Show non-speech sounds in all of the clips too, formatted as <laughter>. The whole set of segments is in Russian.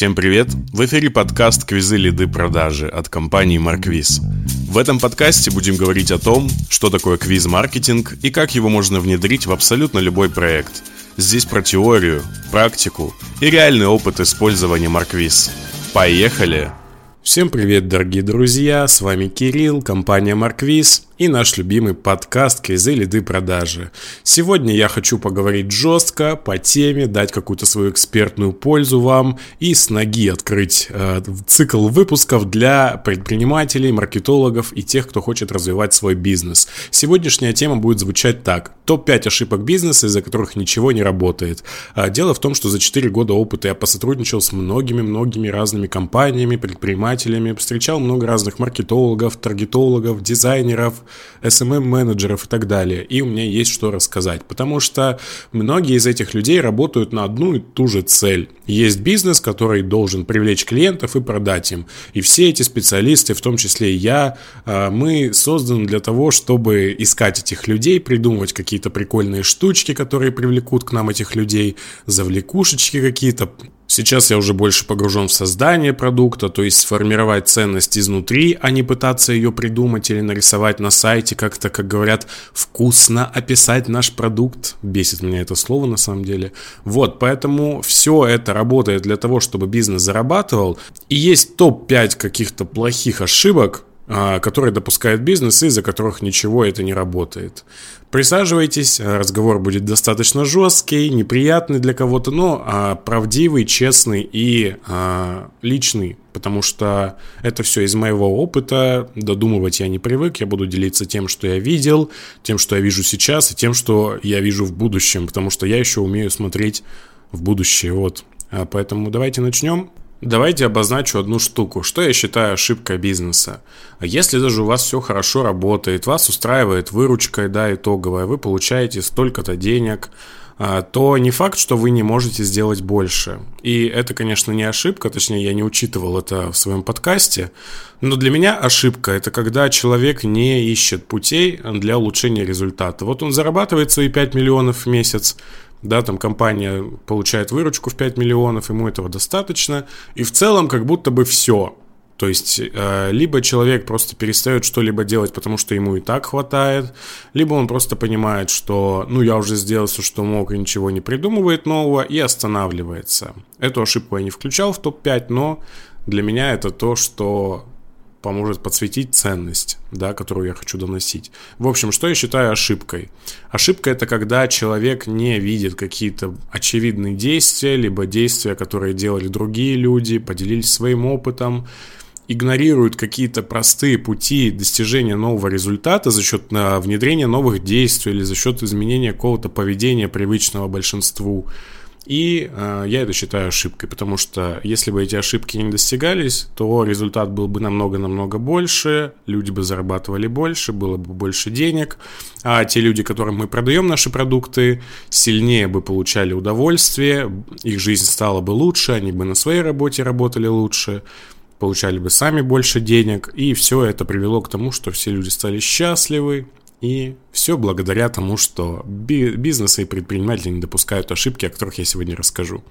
Всем привет! В эфире подкаст «Квизы лиды продажи» от компании Марквиз. В этом подкасте будем говорить о том, что такое квиз-маркетинг и как его можно внедрить в абсолютно любой проект. Здесь про теорию, практику и реальный опыт использования Марквиз. Поехали! Всем привет, дорогие друзья, с вами Кирилл, компания Марквиз и наш любимый подкаст «Квизы, лиды, продажи». Сегодня я хочу поговорить жестко, по теме, дать какую-то свою экспертную пользу вам и с ноги открыть э, цикл выпусков для предпринимателей, маркетологов и тех, кто хочет развивать свой бизнес. Сегодняшняя тема будет звучать так. Топ-5 ошибок бизнеса, из-за которых ничего не работает. А, дело в том, что за 4 года опыта я посотрудничал с многими-многими разными компаниями, предпринимателями, встречал много разных маркетологов, таргетологов, дизайнеров, SMM-менеджеров и так далее. И у меня есть что рассказать, потому что многие из этих людей работают на одну и ту же цель. Есть бизнес, который должен привлечь клиентов и продать им. И все эти специалисты, в том числе и я, а, мы созданы для того, чтобы искать этих людей, придумывать какие-то прикольные штучки, которые привлекут к нам этих людей, завлекушечки какие-то, Сейчас я уже больше погружен в создание продукта, то есть сформировать ценность изнутри, а не пытаться ее придумать или нарисовать на сайте, как-то, как говорят, вкусно описать наш продукт. Бесит меня это слово на самом деле. Вот, поэтому все это работает для того, чтобы бизнес зарабатывал. И есть топ-5 каких-то плохих ошибок, а, которые допускает бизнес, из-за которых ничего это не работает. Присаживайтесь, разговор будет достаточно жесткий, неприятный для кого-то, но а, правдивый, честный и а, личный, потому что это все из моего опыта, додумывать я не привык, я буду делиться тем, что я видел, тем, что я вижу сейчас и тем, что я вижу в будущем, потому что я еще умею смотреть в будущее, вот. Поэтому давайте начнем. Давайте обозначу одну штуку. Что я считаю ошибкой бизнеса? Если даже у вас все хорошо работает, вас устраивает выручка, да, итоговая, вы получаете столько-то денег, а, то не факт, что вы не можете сделать больше. И это, конечно, не ошибка, точнее, я не учитывал это в своем подкасте, но для меня ошибка – это когда человек не ищет путей для улучшения результата. Вот он зарабатывает свои 5 миллионов в месяц, да, там компания получает выручку в 5 миллионов, ему этого достаточно, и в целом как будто бы все. То есть, э, либо человек просто перестает что-либо делать, потому что ему и так хватает, либо он просто понимает, что, ну, я уже сделал все, что мог, и ничего не придумывает нового, и останавливается. Эту ошибку я не включал в топ-5, но для меня это то, что поможет подсветить ценность, да, которую я хочу доносить. В общем, что я считаю ошибкой? Ошибка это когда человек не видит какие-то очевидные действия, либо действия, которые делали другие люди, поделились своим опытом, игнорируют какие-то простые пути достижения нового результата за счет а, внедрения новых действий или за счет изменения какого-то поведения привычного большинству. И э, я это считаю ошибкой, потому что если бы эти ошибки не достигались, то результат был бы намного-намного больше, люди бы зарабатывали больше, было бы больше денег, а те люди, которым мы продаем наши продукты, сильнее бы получали удовольствие, их жизнь стала бы лучше, они бы на своей работе работали лучше, получали бы сами больше денег, и все это привело к тому, что все люди стали счастливы, и все благодаря тому, что бизнесы и предприниматели не допускают ошибки, о которых я сегодня расскажу.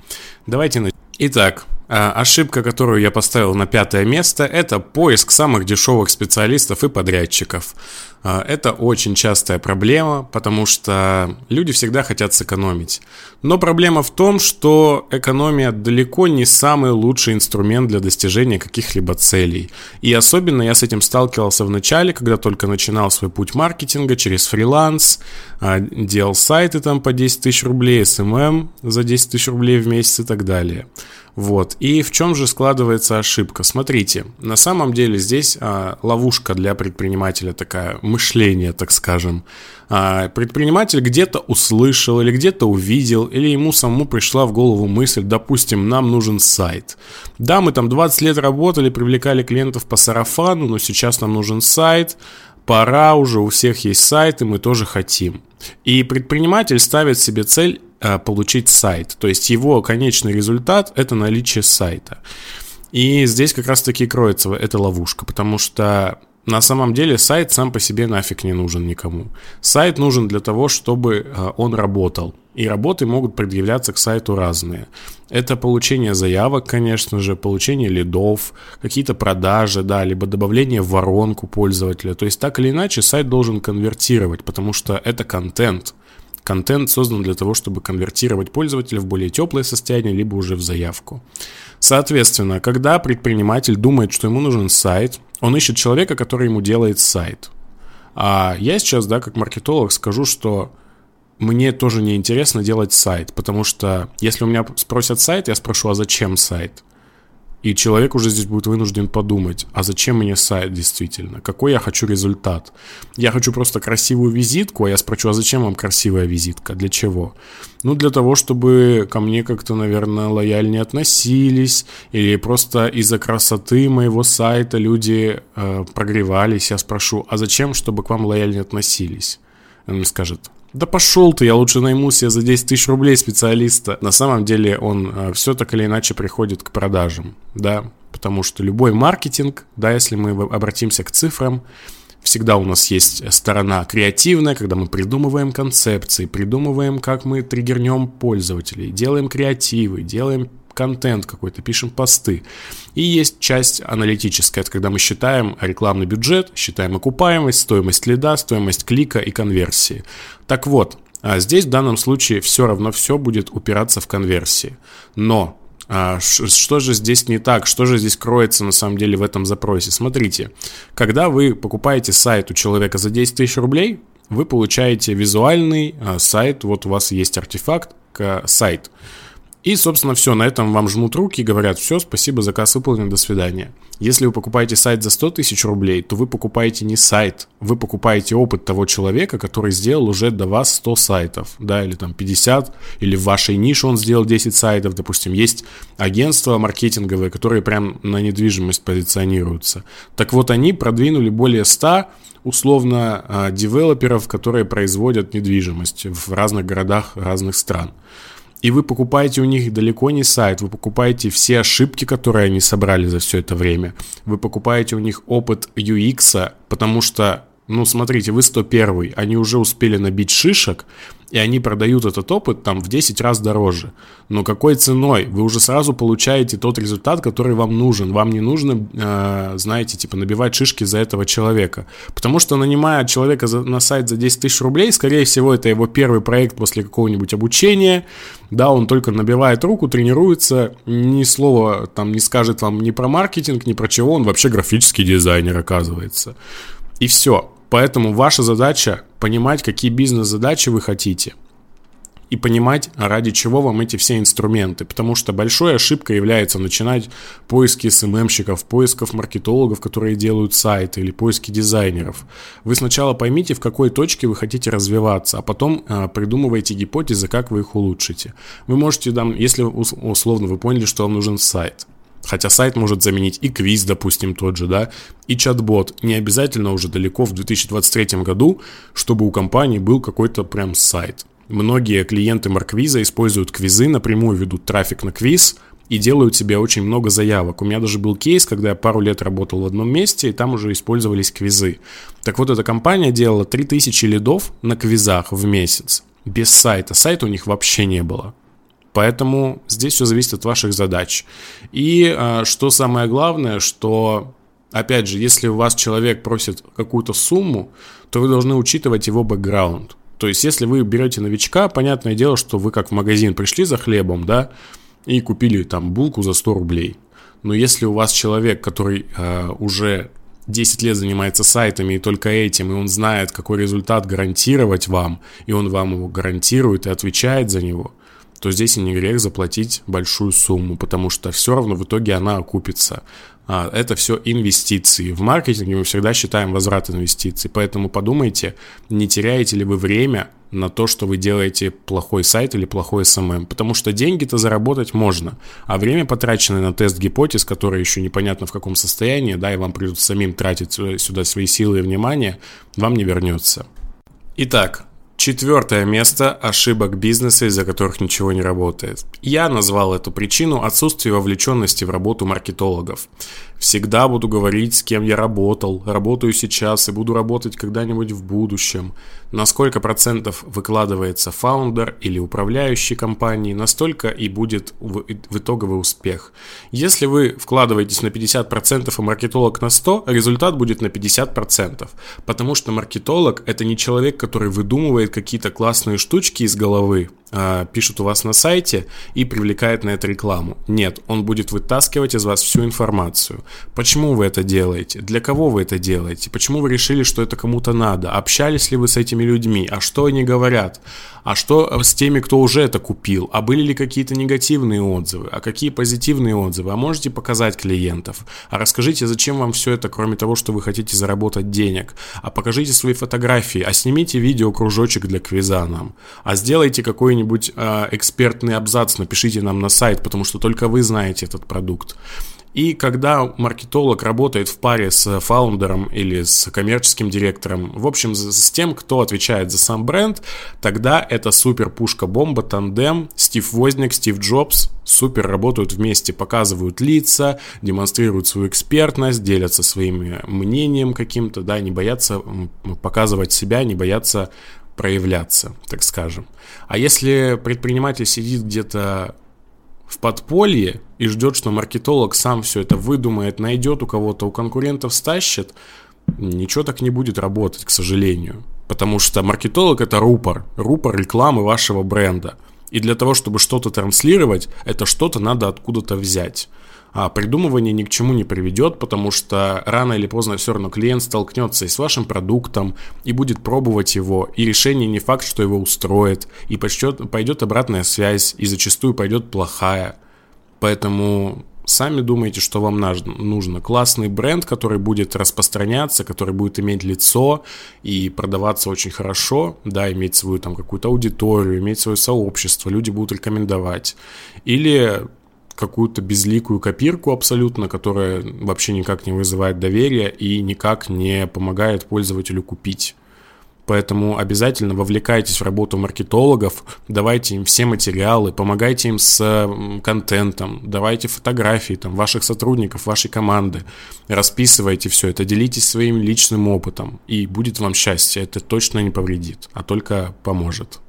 Давайте начнем. Итак, ошибка, которую я поставил на пятое место, это поиск самых дешевых специалистов и подрядчиков. А, это очень частая проблема, потому что люди всегда хотят сэкономить. Но проблема в том, что экономия далеко не самый лучший инструмент для достижения каких-либо целей. И особенно я с этим сталкивался в начале, когда только начинал свой путь маркетинга через фриланс, а, делал сайты там по 10 тысяч рублей, SMM за 10 тысяч рублей в месяц и так далее. Вот. И в чем же складывается ошибка? Смотрите, на самом деле здесь а, ловушка для предпринимателя такая, мышление, так скажем. А, предприниматель где-то услышал или где-то увидел, или ему самому пришла в голову мысль, допустим, нам нужен сайт. Да, мы там 20 лет работали, привлекали клиентов по сарафану, но сейчас нам нужен сайт, пора уже, у всех есть сайты, мы тоже хотим. И предприниматель ставит себе цель получить сайт. То есть его конечный результат – это наличие сайта. И здесь как раз-таки кроется эта ловушка, потому что На самом деле сайт сам по себе нафиг не нужен никому. Сайт нужен для того, чтобы э, он работал. И работы могут предъявляться к сайту разные. Это получение заявок, конечно же, получение лидов, какие-то продажи, да, либо добавление в воронку пользователя. То есть так или иначе сайт должен конвертировать, потому что это контент. Контент создан для того, чтобы конвертировать пользователя в более теплое состояние, либо уже в заявку. Соответственно, когда предприниматель думает, что ему нужен сайт, он ищет человека, который ему делает сайт. А я сейчас, да, как маркетолог скажу, что мне тоже не интересно делать сайт, потому что если у меня спросят сайт, я спрошу, а зачем сайт? И человек уже здесь будет вынужден подумать, а зачем мне сайт действительно? Какой я хочу результат? Я хочу просто красивую визитку, а я спрошу, а зачем вам красивая визитка? Для чего? Ну, для того, чтобы ко мне как-то, наверное, лояльнее относились, или просто из-за красоты моего сайта люди э, прогревались. Я спрошу, а зачем, чтобы к вам лояльнее относились? Он мне скажет, да пошел ты, я лучше найму себе за 10 тысяч рублей специалиста. На самом деле он э, все так или иначе приходит к продажам, да, потому что любой маркетинг, да, если мы обратимся к цифрам, всегда у нас есть сторона креативная, когда мы придумываем концепции, придумываем, как мы триггернем пользователей, делаем креативы, делаем контент какой-то, пишем посты. И есть часть аналитическая, это когда мы считаем рекламный бюджет, считаем окупаемость, стоимость лида, стоимость клика и конверсии. Так вот, а здесь в данном случае все равно все будет упираться в конверсии. Но а, что же здесь не так? Что же здесь кроется на самом деле в этом запросе? Смотрите, когда вы покупаете сайт у человека за 10 тысяч рублей, вы получаете визуальный а, сайт, вот у вас есть артефакт, сайт. И, собственно, все, на этом вам жмут руки и говорят, все, спасибо, заказ выполнен, до свидания. Если вы покупаете сайт за 100 тысяч рублей, то вы покупаете не сайт, вы покупаете опыт того человека, который сделал уже до вас 100 сайтов, да, или там 50, или в вашей нише он сделал 10 сайтов, допустим, есть агентства маркетинговые, которые прям на недвижимость позиционируются. Так вот, они продвинули более 100 условно а, девелоперов, которые производят недвижимость в разных городах разных стран. И вы покупаете у них далеко не сайт, вы покупаете все ошибки, которые они собрали за все это время. Вы покупаете у них опыт UX, потому что, ну смотрите, вы 101, они уже успели набить шишек, и они продают этот опыт там в 10 раз дороже. Но какой ценой? Вы уже сразу получаете тот результат, который вам нужен. Вам не нужно, э, знаете, типа набивать шишки за этого человека. Потому что нанимая человека за, на сайт за 10 тысяч рублей, скорее всего, это его первый проект после какого-нибудь обучения. Да, он только набивает руку, тренируется, ни слова там не скажет вам ни про маркетинг, ни про чего, он вообще графический дизайнер оказывается. И все. Поэтому ваша задача понимать, какие бизнес-задачи вы хотите. И понимать, ради чего вам эти все инструменты. Потому что большой ошибкой является начинать поиски СММщиков, поисков маркетологов, которые делают сайты, или поиски дизайнеров. Вы сначала поймите, в какой точке вы хотите развиваться, а потом э, придумывайте гипотезы, как вы их улучшите. Вы можете, там, если условно вы поняли, что вам нужен сайт – Хотя сайт может заменить и квиз, допустим, тот же, да, и чат-бот. Не обязательно уже далеко в 2023 году, чтобы у компании был какой-то прям сайт. Многие клиенты Марквиза используют квизы, напрямую ведут трафик на квиз и делают себе очень много заявок. У меня даже был кейс, когда я пару лет работал в одном месте, и там уже использовались квизы. Так вот, эта компания делала 3000 лидов на квизах в месяц. Без сайта. Сайта у них вообще не было. Поэтому здесь все зависит от ваших задач. И а, что самое главное, что, опять же, если у вас человек просит какую-то сумму, то вы должны учитывать его бэкграунд. То есть, если вы берете новичка, понятное дело, что вы как в магазин пришли за хлебом, да, и купили там булку за 100 рублей. Но если у вас человек, который э, уже 10 лет занимается сайтами и только этим, и он знает, какой результат гарантировать вам, и он вам его гарантирует и отвечает за него, то здесь и не грех заплатить большую сумму, потому что все равно в итоге она окупится. А, это все инвестиции. В маркетинге мы всегда считаем возврат инвестиций, поэтому подумайте, не теряете ли вы время на то, что вы делаете плохой сайт или плохой SMM, потому что деньги-то заработать можно, а время, потраченное на тест гипотез, которое еще непонятно в каком состоянии, да, и вам придется самим тратить сюда свои силы и внимание, вам не вернется. Итак, Четвертое место – ошибок бизнеса, из-за которых ничего не работает. Я назвал эту причину отсутствие вовлеченности в работу маркетологов. Всегда буду говорить, с кем я работал, работаю сейчас и буду работать когда-нибудь в будущем. На сколько процентов выкладывается фаундер или управляющий компании, настолько и будет в, в итоговый успех. Если вы вкладываетесь на 50%, а маркетолог на 100%, результат будет на 50%. Потому что маркетолог – это не человек, который выдумывает какие-то классные штучки из головы, пишут у вас на сайте и привлекает на это рекламу. Нет, он будет вытаскивать из вас всю информацию. Почему вы это делаете? Для кого вы это делаете? Почему вы решили, что это кому-то надо? Общались ли вы с этими людьми? А что они говорят? А что с теми, кто уже это купил? А были ли какие-то негативные отзывы? А какие позитивные отзывы? А можете показать клиентов? А расскажите, зачем вам все это, кроме того, что вы хотите заработать денег? А покажите свои фотографии, а снимите видео кружочек для квиза нам. А сделайте какой-нибудь какой-нибудь э, экспертный абзац напишите нам на сайт, потому что только вы знаете этот продукт. И когда маркетолог работает в паре с фаундером или с коммерческим директором, в общем, с тем, кто отвечает за сам бренд, тогда это супер пушка-бомба, тандем, Стив Возник, Стив Джобс супер работают вместе, показывают лица, демонстрируют свою экспертность, делятся своим мнением каким-то, да, не боятся показывать себя, не боятся проявляться, так скажем. А если предприниматель сидит где-то в подполье и ждет, что маркетолог сам все это выдумает, найдет у кого-то, у конкурентов стащит, ничего так не будет работать, к сожалению. Потому что маркетолог это рупор, рупор рекламы вашего бренда. И для того, чтобы что-то транслировать, это что-то надо откуда-то взять а придумывание ни к чему не приведет, потому что рано или поздно все равно клиент столкнется и с вашим продуктом, и будет пробовать его, и решение не факт, что его устроит, и пойдет, пойдет обратная связь, и зачастую пойдет плохая. Поэтому сами думайте, что вам нужно. Классный бренд, который будет распространяться, который будет иметь лицо и продаваться очень хорошо, да, иметь свою там какую-то аудиторию, иметь свое сообщество, люди будут рекомендовать. Или какую-то безликую копирку абсолютно, которая вообще никак не вызывает доверия и никак не помогает пользователю купить. Поэтому обязательно вовлекайтесь в работу маркетологов, давайте им все материалы, помогайте им с контентом, давайте фотографии там, ваших сотрудников, вашей команды, расписывайте все это, делитесь своим личным опытом, и будет вам счастье. Это точно не повредит, а только поможет.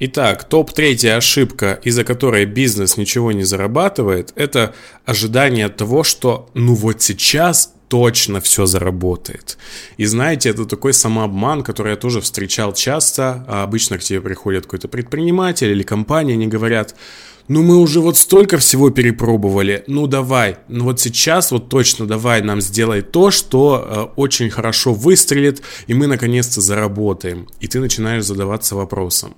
Итак, топ-третья ошибка, из-за которой бизнес ничего не зарабатывает, это ожидание того, что ну вот сейчас точно все заработает. И знаете, это такой самообман, который я тоже встречал часто. А обычно к тебе приходит какой-то предприниматель или компания, они говорят, ну мы уже вот столько всего перепробовали, ну давай, ну вот сейчас вот точно давай нам сделай то, что э, очень хорошо выстрелит, и мы наконец-то заработаем. И ты начинаешь задаваться вопросом,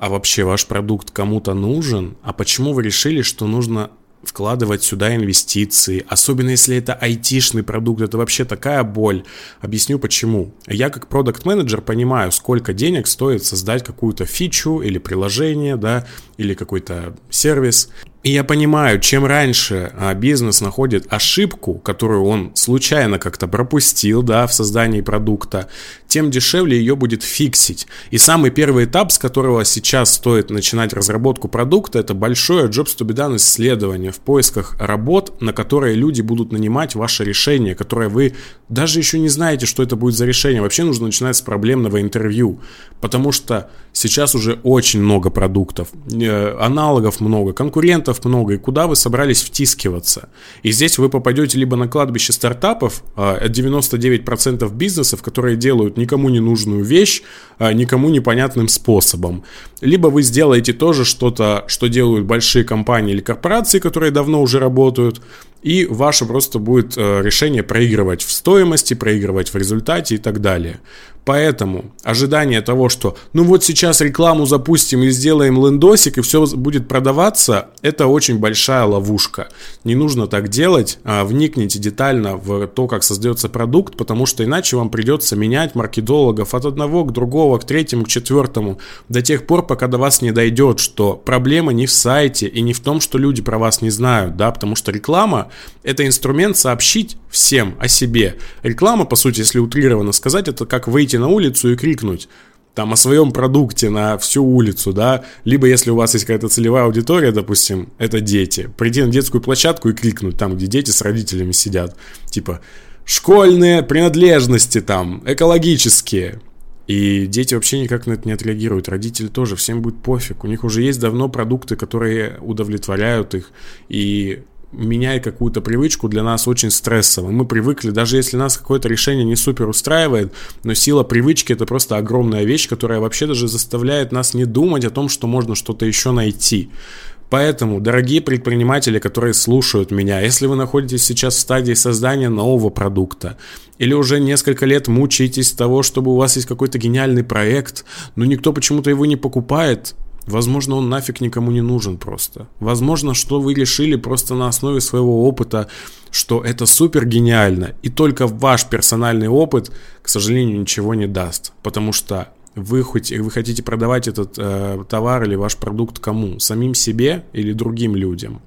а вообще ваш продукт кому-то нужен? А почему вы решили, что нужно вкладывать сюда инвестиции, особенно если это айтишный продукт, это вообще такая боль. Объясню почему. Я как продукт менеджер понимаю, сколько денег стоит создать какую-то фичу или приложение, да, или какой-то сервис. И я понимаю, чем раньше а, бизнес находит ошибку, которую он случайно как-то пропустил, да, в создании продукта, тем дешевле ее будет фиксить. И самый первый этап, с которого сейчас стоит начинать разработку продукта, это большое Jobs to be done исследование в поисках работ, на которые люди будут нанимать ваше решение, которое вы даже еще не знаете, что это будет за решение. Вообще нужно начинать с проблемного интервью, потому что сейчас уже очень много продуктов, э, аналогов много, конкурентов конкурентов много, и куда вы собрались втискиваться. И здесь вы попадете либо на кладбище стартапов, 99% а, бизнесов, которые делают никому не нужную вещь, а, никому непонятным способом. Либо вы сделаете тоже что-то, что делают большие компании или корпорации, которые давно уже работают, и ваше просто будет э, решение проигрывать в стоимости, проигрывать в результате и так далее. Поэтому ожидание того, что ну вот сейчас рекламу запустим и сделаем лендосик и все будет продаваться, это очень большая ловушка. Не нужно так делать, а вникните детально в то, как создается продукт, потому что иначе вам придется менять маркетологов от одного к другого, к третьему, к четвертому, до тех пор, пока до вас не дойдет, что проблема не в сайте и не в том, что люди про вас не знают, да, потому что реклама это инструмент сообщить всем о себе. Реклама, по сути, если утрированно сказать, это как выйти на улицу и крикнуть там о своем продукте на всю улицу, да, либо если у вас есть какая-то целевая аудитория, допустим, это дети, прийти на детскую площадку и крикнуть там, где дети с родителями сидят, типа школьные принадлежности там, экологические, и дети вообще никак на это не отреагируют. Родители тоже, всем будет пофиг. У них уже есть давно продукты, которые удовлетворяют их. И меняя какую-то привычку, для нас очень стрессово. Мы привыкли, даже если нас какое-то решение не супер устраивает, но сила привычки это просто огромная вещь, которая вообще даже заставляет нас не думать о том, что можно что-то еще найти. Поэтому, дорогие предприниматели, которые слушают меня, если вы находитесь сейчас в стадии создания нового продукта, или уже несколько лет мучаетесь того, чтобы у вас есть какой-то гениальный проект, но никто почему-то его не покупает, Возможно, он нафиг никому не нужен просто. Возможно, что вы решили просто на основе своего опыта, что это супер гениально, и только ваш персональный опыт, к сожалению, ничего не даст. Потому что вы, хоть, вы хотите продавать этот э, товар или ваш продукт кому? Самим себе или другим людям?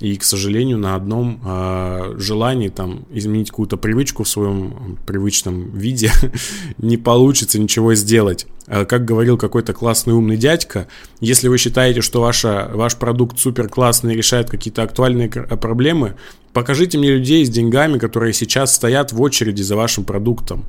И, к сожалению, на одном э, желании там изменить какую-то привычку в своем привычном виде <laughs> не получится ничего сделать. Э, как говорил какой-то классный умный дядька, если вы считаете, что ваша, ваш продукт супер классный и решает какие-то актуальные проблемы, покажите мне людей с деньгами, которые сейчас стоят в очереди за вашим продуктом.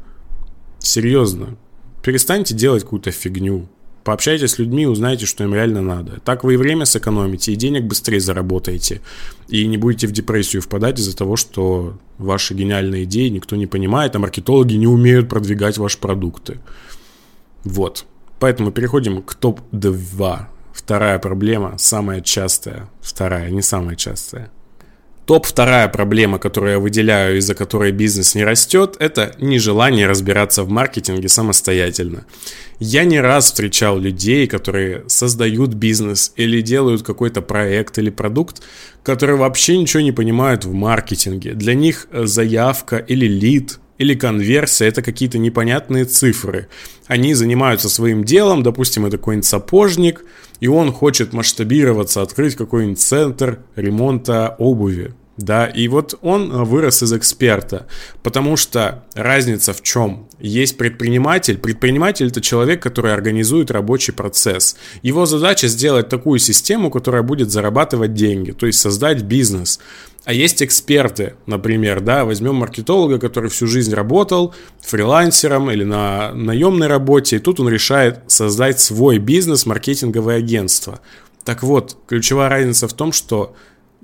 Серьезно. Перестаньте делать какую-то фигню. Пообщайтесь с людьми, узнайте, что им реально надо. Так вы и время сэкономите, и денег быстрее заработаете. И не будете в депрессию впадать из-за того, что ваши гениальные идеи никто не понимает, а маркетологи не умеют продвигать ваши продукты. Вот. Поэтому переходим к топ-2. Вторая проблема, самая частая. Вторая, не самая частая. Топ вторая проблема, которую я выделяю, из-за которой бизнес не растет, это нежелание разбираться в маркетинге самостоятельно. Я не раз встречал людей, которые создают бизнес или делают какой-то проект или продукт, которые вообще ничего не понимают в маркетинге. Для них заявка или лид или конверсия – это какие-то непонятные цифры. Они занимаются своим делом, допустим, это какой-нибудь сапожник, и он хочет масштабироваться, открыть какой-нибудь центр ремонта обуви. Да, и вот он э, вырос из эксперта, потому что разница в чем? Есть предприниматель. Предприниматель это человек, который организует рабочий процесс. Его задача сделать такую систему, которая будет зарабатывать деньги, то есть создать бизнес. А есть эксперты, например, да, возьмем маркетолога, который всю жизнь работал фрилансером или на наемной работе, и тут он решает создать свой бизнес, маркетинговое агентство. Так вот, ключевая разница в том, что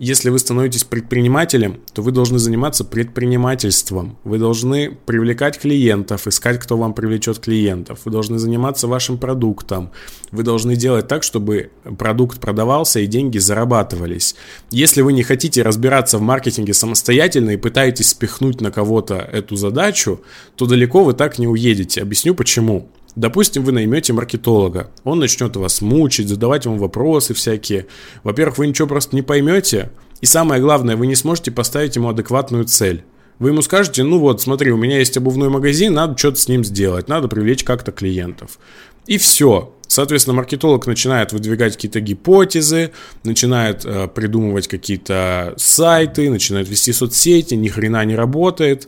если вы становитесь предпринимателем, то вы должны заниматься предпринимательством. Вы должны привлекать клиентов, искать, кто вам привлечет клиентов. Вы должны заниматься вашим продуктом. Вы должны делать так, чтобы продукт продавался и деньги зарабатывались. Если вы не хотите разбираться в маркетинге самостоятельно и пытаетесь спихнуть на кого-то эту задачу, то далеко вы так не уедете. Объясню почему. Допустим, вы наймете маркетолога. Он начнет вас мучить, задавать вам вопросы всякие. Во-первых, вы ничего просто не поймете. И самое главное, вы не сможете поставить ему адекватную цель. Вы ему скажете, ну вот, смотри, у меня есть обувной магазин, надо что-то с ним сделать, надо привлечь как-то клиентов. И все. Соответственно, маркетолог начинает выдвигать какие-то гипотезы, начинает э, придумывать какие-то сайты, начинает вести соцсети, ни хрена не работает.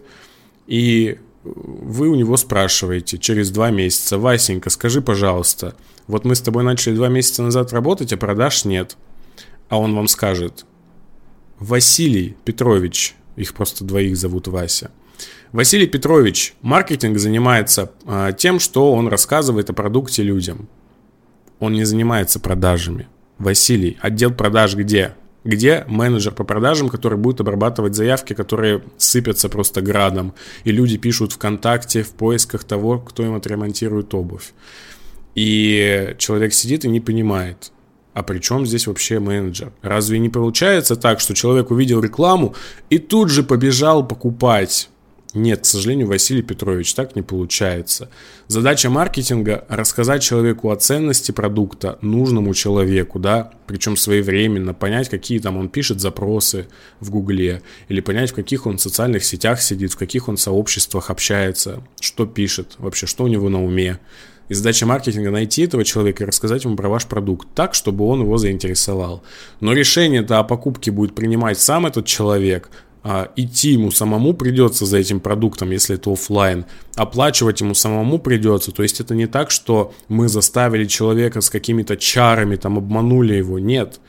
И вы у него спрашиваете через два месяца, Васенька, скажи, пожалуйста, вот мы с тобой начали два месяца назад работать, а продаж нет. А он вам скажет, Василий Петрович, их просто двоих зовут Вася. Василий Петрович, маркетинг занимается а, тем, что он рассказывает о продукте людям. Он не занимается продажами. Василий, отдел продаж где? Где менеджер по продажам, который будет обрабатывать заявки, которые сыпятся просто градом, и люди пишут ВКонтакте в поисках того, кто им отремонтирует обувь. И человек сидит и не понимает, а при чем здесь вообще менеджер? Разве не получается так, что человек увидел рекламу и тут же побежал покупать? Нет, к сожалению, Василий Петрович, так не получается. Задача маркетинга – рассказать человеку о ценности продукта нужному человеку, да, причем своевременно, понять, какие там он пишет запросы в Гугле, или понять, в каких он социальных сетях сидит, в каких он сообществах общается, что пишет, вообще, что у него на уме. И задача маркетинга найти этого человека и рассказать ему про ваш продукт так, чтобы он его заинтересовал. Но решение-то о покупке будет принимать сам этот человек, идти ему самому придется за этим продуктом, если это офлайн, оплачивать ему самому придется. То есть это не так, что мы заставили человека с какими-то чарами, там обманули его. Нет.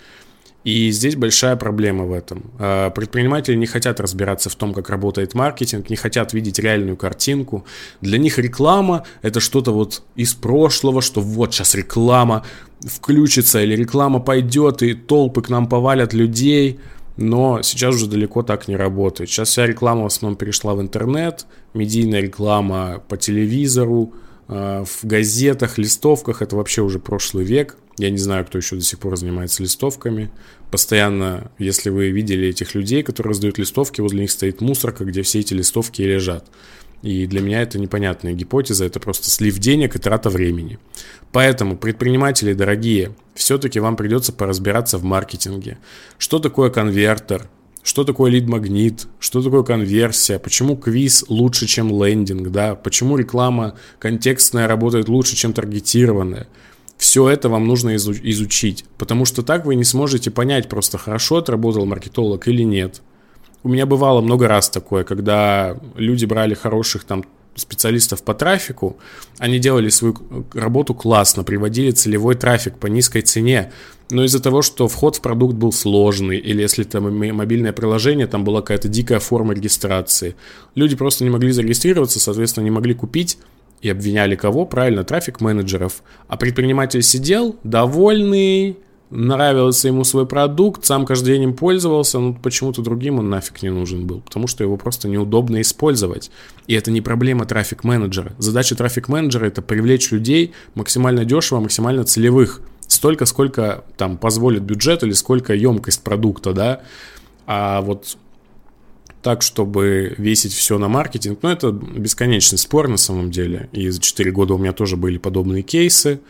И здесь большая проблема в этом. А, предприниматели не хотят разбираться в том, как работает маркетинг, не хотят видеть реальную картинку. Для них реклама – это что-то вот из прошлого, что вот сейчас реклама включится или реклама пойдет, и толпы к нам повалят людей – но сейчас уже далеко так не работает. Сейчас вся реклама в основном перешла в интернет, медийная реклама по телевизору, э, в газетах, листовках, это вообще уже прошлый век. Я не знаю, кто еще до сих пор занимается листовками. Постоянно, если вы видели этих людей, которые раздают листовки, возле них стоит мусорка, где все эти листовки лежат. И для меня это непонятная гипотеза, это просто слив денег и трата времени. Поэтому, предприниматели дорогие, все-таки вам придется поразбираться в маркетинге. Что такое конвертер? Что такое лид-магнит? Что такое конверсия? Почему квиз лучше, чем лендинг? Да? Почему реклама контекстная работает лучше, чем таргетированная? Все это вам нужно изучить, потому что так вы не сможете понять просто хорошо отработал маркетолог или нет. У меня бывало много раз такое, когда люди брали хороших там специалистов по трафику, они делали свою работу классно, приводили целевой трафик по низкой цене, но из-за того, что вход в продукт был сложный, или если это мобильное приложение, там была какая-то дикая форма регистрации, люди просто не могли зарегистрироваться, соответственно, не могли купить, и обвиняли кого? Правильно, трафик-менеджеров. А предприниматель сидел, довольный, нравился ему свой продукт, сам каждый день им пользовался, но почему-то другим он нафиг не нужен был, потому что его просто неудобно использовать. И это не проблема трафик-менеджера. Задача трафик-менеджера это привлечь людей максимально дешево, максимально целевых. Столько, сколько там позволит бюджет или сколько емкость продукта, да. А вот так, чтобы весить все на маркетинг, ну, это бесконечный спор на самом деле. И за 4 года у меня тоже были подобные кейсы.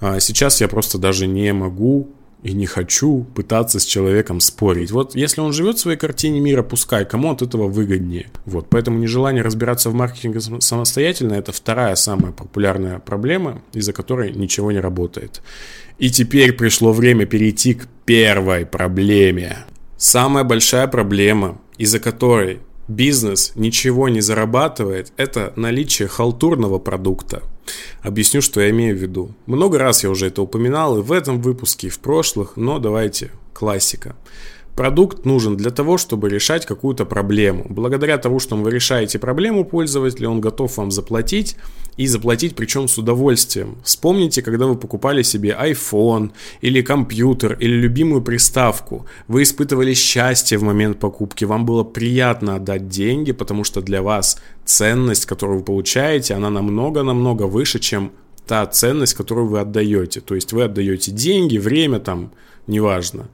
А сейчас я просто даже не могу и не хочу пытаться с человеком спорить. Вот если он живет в своей картине мира, пускай, кому от этого выгоднее. Вот, поэтому нежелание разбираться в маркетинге самостоятельно – это вторая самая популярная проблема, из-за которой ничего не работает. И теперь пришло время перейти к первой проблеме. Самая большая проблема, из-за которой бизнес ничего не зарабатывает, это наличие халтурного продукта. Объясню, что я имею в виду. Много раз я уже это упоминал и в этом выпуске, и в прошлых, но давайте классика. Продукт нужен для того, чтобы решать какую-то проблему. Благодаря тому, что вы решаете проблему пользователя, он готов вам заплатить и заплатить причем с удовольствием. Вспомните, когда вы покупали себе iPhone или компьютер или любимую приставку. Вы испытывали счастье в момент покупки, вам было приятно отдать деньги, потому что для вас ценность, которую вы получаете, она намного-намного выше, чем та ценность, которую вы отдаете. То есть вы отдаете деньги, время там, неважно.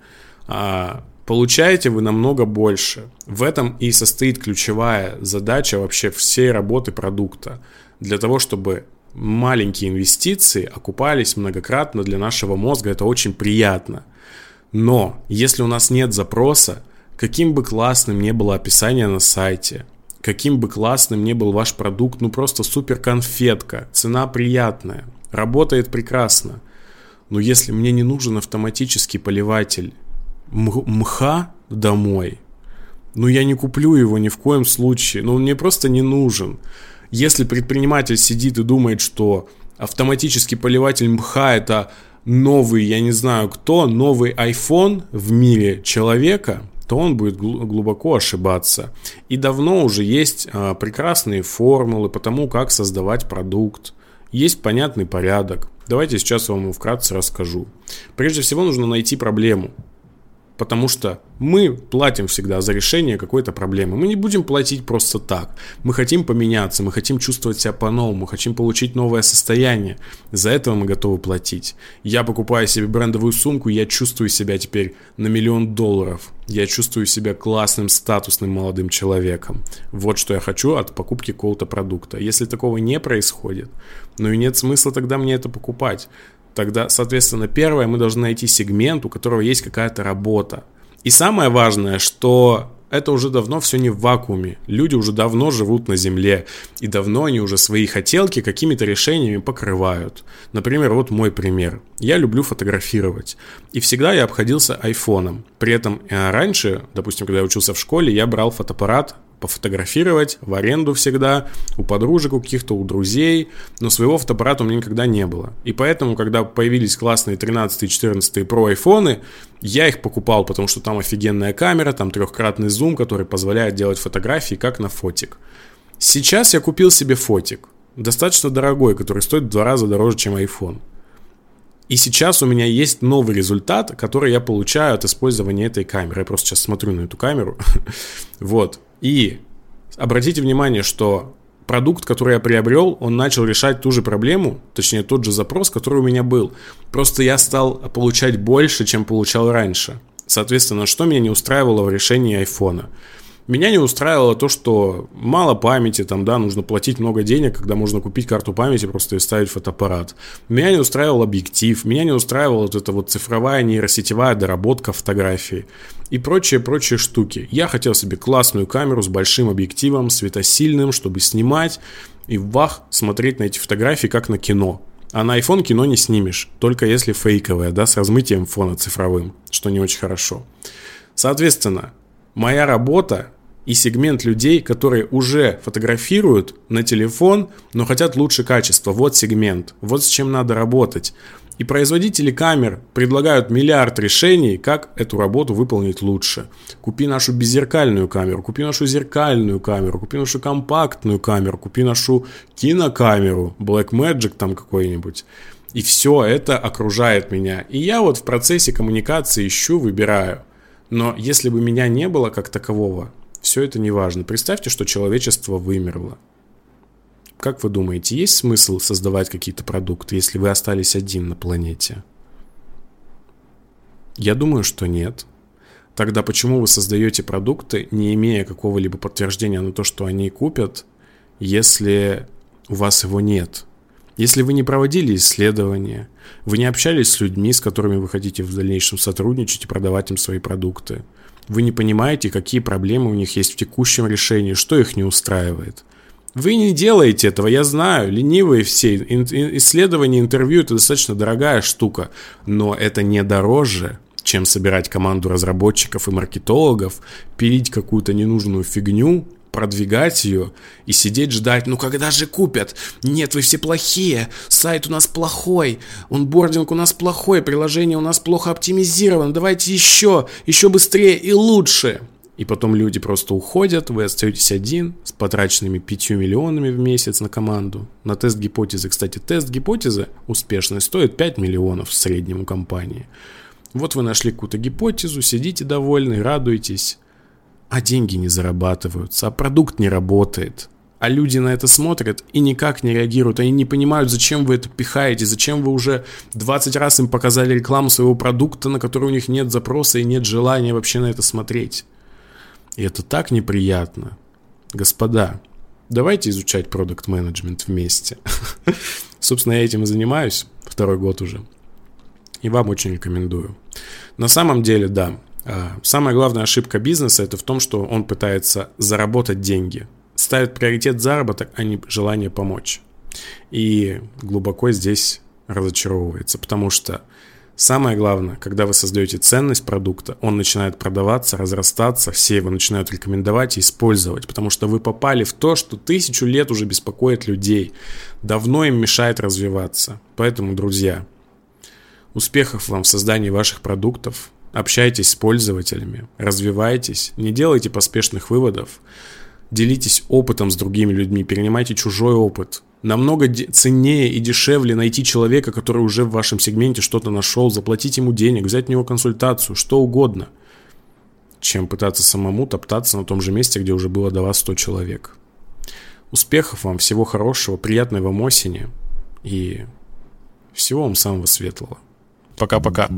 А получаете вы намного больше. В этом и состоит ключевая задача вообще всей работы продукта. Для того, чтобы маленькие инвестиции окупались многократно для нашего мозга, это очень приятно. Но если у нас нет запроса, каким бы классным ни было описание на сайте, каким бы классным ни был ваш продукт, ну просто супер конфетка, цена приятная, работает прекрасно. Но если мне не нужен автоматический поливатель мха домой, ну я не куплю его ни в коем случае, ну он мне просто не нужен. Если предприниматель сидит и думает, что автоматический поливатель мха это новый, я не знаю кто, новый iPhone в мире человека, то он будет глубоко ошибаться. И давно уже есть а, прекрасные формулы по тому, как создавать продукт. Есть понятный порядок. Давайте сейчас вам вкратце расскажу. Прежде всего нужно найти проблему. Потому что мы платим всегда за решение какой-то проблемы. Мы не будем платить просто так. Мы хотим поменяться, мы хотим чувствовать себя по-новому, хотим получить новое состояние. За это мы готовы платить. Я покупаю себе брендовую сумку, я чувствую себя теперь на миллион долларов. Я чувствую себя классным, статусным молодым человеком. Вот что я хочу от покупки какого-то продукта. Если такого не происходит, ну и нет смысла тогда мне это покупать. Тогда, соответственно, первое, мы должны найти сегмент, у которого есть какая-то работа. И самое важное, что это уже давно все не в вакууме. Люди уже давно живут на Земле. И давно они уже свои хотелки какими-то решениями покрывают. Например, вот мой пример. Я люблю фотографировать. И всегда я обходился айфоном. При этом э, раньше, допустим, когда я учился в школе, я брал фотоаппарат пофотографировать в аренду всегда, у подружек, у каких-то, у друзей, но своего фотоаппарата у меня никогда не было. И поэтому, когда появились классные 13 и 14 Pro айфоны, я их покупал, потому что там офигенная камера, там трехкратный зум, который позволяет делать фотографии как на фотик. Сейчас я купил себе фотик, достаточно дорогой, который стоит в два раза дороже, чем iPhone. И сейчас у меня есть новый результат, который я получаю от использования этой камеры. Я просто сейчас смотрю на эту камеру. <laughs> вот. И обратите внимание, что продукт, который я приобрел, он начал решать ту же проблему, точнее тот же запрос, который у меня был. Просто я стал получать больше, чем получал раньше. Соответственно, что меня не устраивало в решении айфона? Меня не устраивало то, что мало памяти, там, да, нужно платить много денег, когда можно купить карту памяти просто и ставить фотоаппарат. Меня не устраивал объектив, меня не устраивала вот эта вот цифровая нейросетевая доработка фотографии и прочие-прочие штуки. Я хотел себе классную камеру с большим объективом, светосильным, чтобы снимать и вах, смотреть на эти фотографии как на кино. А на iPhone кино не снимешь, только если фейковое, да, с размытием фона цифровым, что не очень хорошо. Соответственно, моя работа и сегмент людей, которые уже фотографируют на телефон, но хотят лучше качества. Вот сегмент, вот с чем надо работать. И производители камер предлагают миллиард решений, как эту работу выполнить лучше. Купи нашу беззеркальную камеру, купи нашу зеркальную камеру, купи нашу компактную камеру, купи нашу кинокамеру, Blackmagic там какой-нибудь. И все это окружает меня. И я вот в процессе коммуникации ищу, выбираю. Но если бы меня не было как такового, все это не важно. Представьте, что человечество вымерло. Как вы думаете, есть смысл создавать какие-то продукты, если вы остались один на планете? Я думаю, что нет. Тогда почему вы создаете продукты, не имея какого-либо подтверждения на то, что они купят, если у вас его нет? Если вы не проводили исследования, вы не общались с людьми, с которыми вы хотите в дальнейшем сотрудничать и продавать им свои продукты – вы не понимаете, какие проблемы у них есть в текущем решении, что их не устраивает. Вы не делаете этого, я знаю, ленивые все. Исследование, интервью – это достаточно дорогая штука, но это не дороже, чем собирать команду разработчиков и маркетологов, пилить какую-то ненужную фигню продвигать ее и сидеть ждать, ну когда же купят? Нет, вы все плохие, сайт у нас плохой, онбординг у нас плохой, приложение у нас плохо оптимизировано, давайте еще, еще быстрее и лучше. И потом люди просто уходят, вы остаетесь один с потраченными 5 миллионами в месяц на команду. На тест гипотезы, кстати, тест гипотезы успешный стоит 5 миллионов в среднем у компании. Вот вы нашли какую-то гипотезу, сидите довольны, радуетесь а деньги не зарабатываются, а продукт не работает. А люди на это смотрят и никак не реагируют. Они не понимают, зачем вы это пихаете, зачем вы уже 20 раз им показали рекламу своего продукта, на который у них нет запроса и нет желания вообще на это смотреть. И это так неприятно. Господа, давайте изучать продукт менеджмент вместе. <laughs> Собственно, я этим и занимаюсь второй год уже. И вам очень рекомендую. На самом деле, да, самая главная ошибка бизнеса это в том, что он пытается заработать деньги. Ставит приоритет заработок, а не желание помочь. И глубоко здесь разочаровывается, потому что самое главное, когда вы создаете ценность продукта, он начинает продаваться, разрастаться, все его начинают рекомендовать и использовать, потому что вы попали в то, что тысячу лет уже беспокоит людей, давно им мешает развиваться. Поэтому, друзья, успехов вам в создании ваших продуктов, Общайтесь с пользователями, развивайтесь, не делайте поспешных выводов, делитесь опытом с другими людьми, перенимайте чужой опыт. Намного ценнее и дешевле найти человека, который уже в вашем сегменте что-то нашел, заплатить ему денег, взять у него консультацию, что угодно, чем пытаться самому топтаться на том же месте, где уже было до вас 100 человек. Успехов вам, всего хорошего, приятной вам осени и всего вам самого светлого. Пока-пока.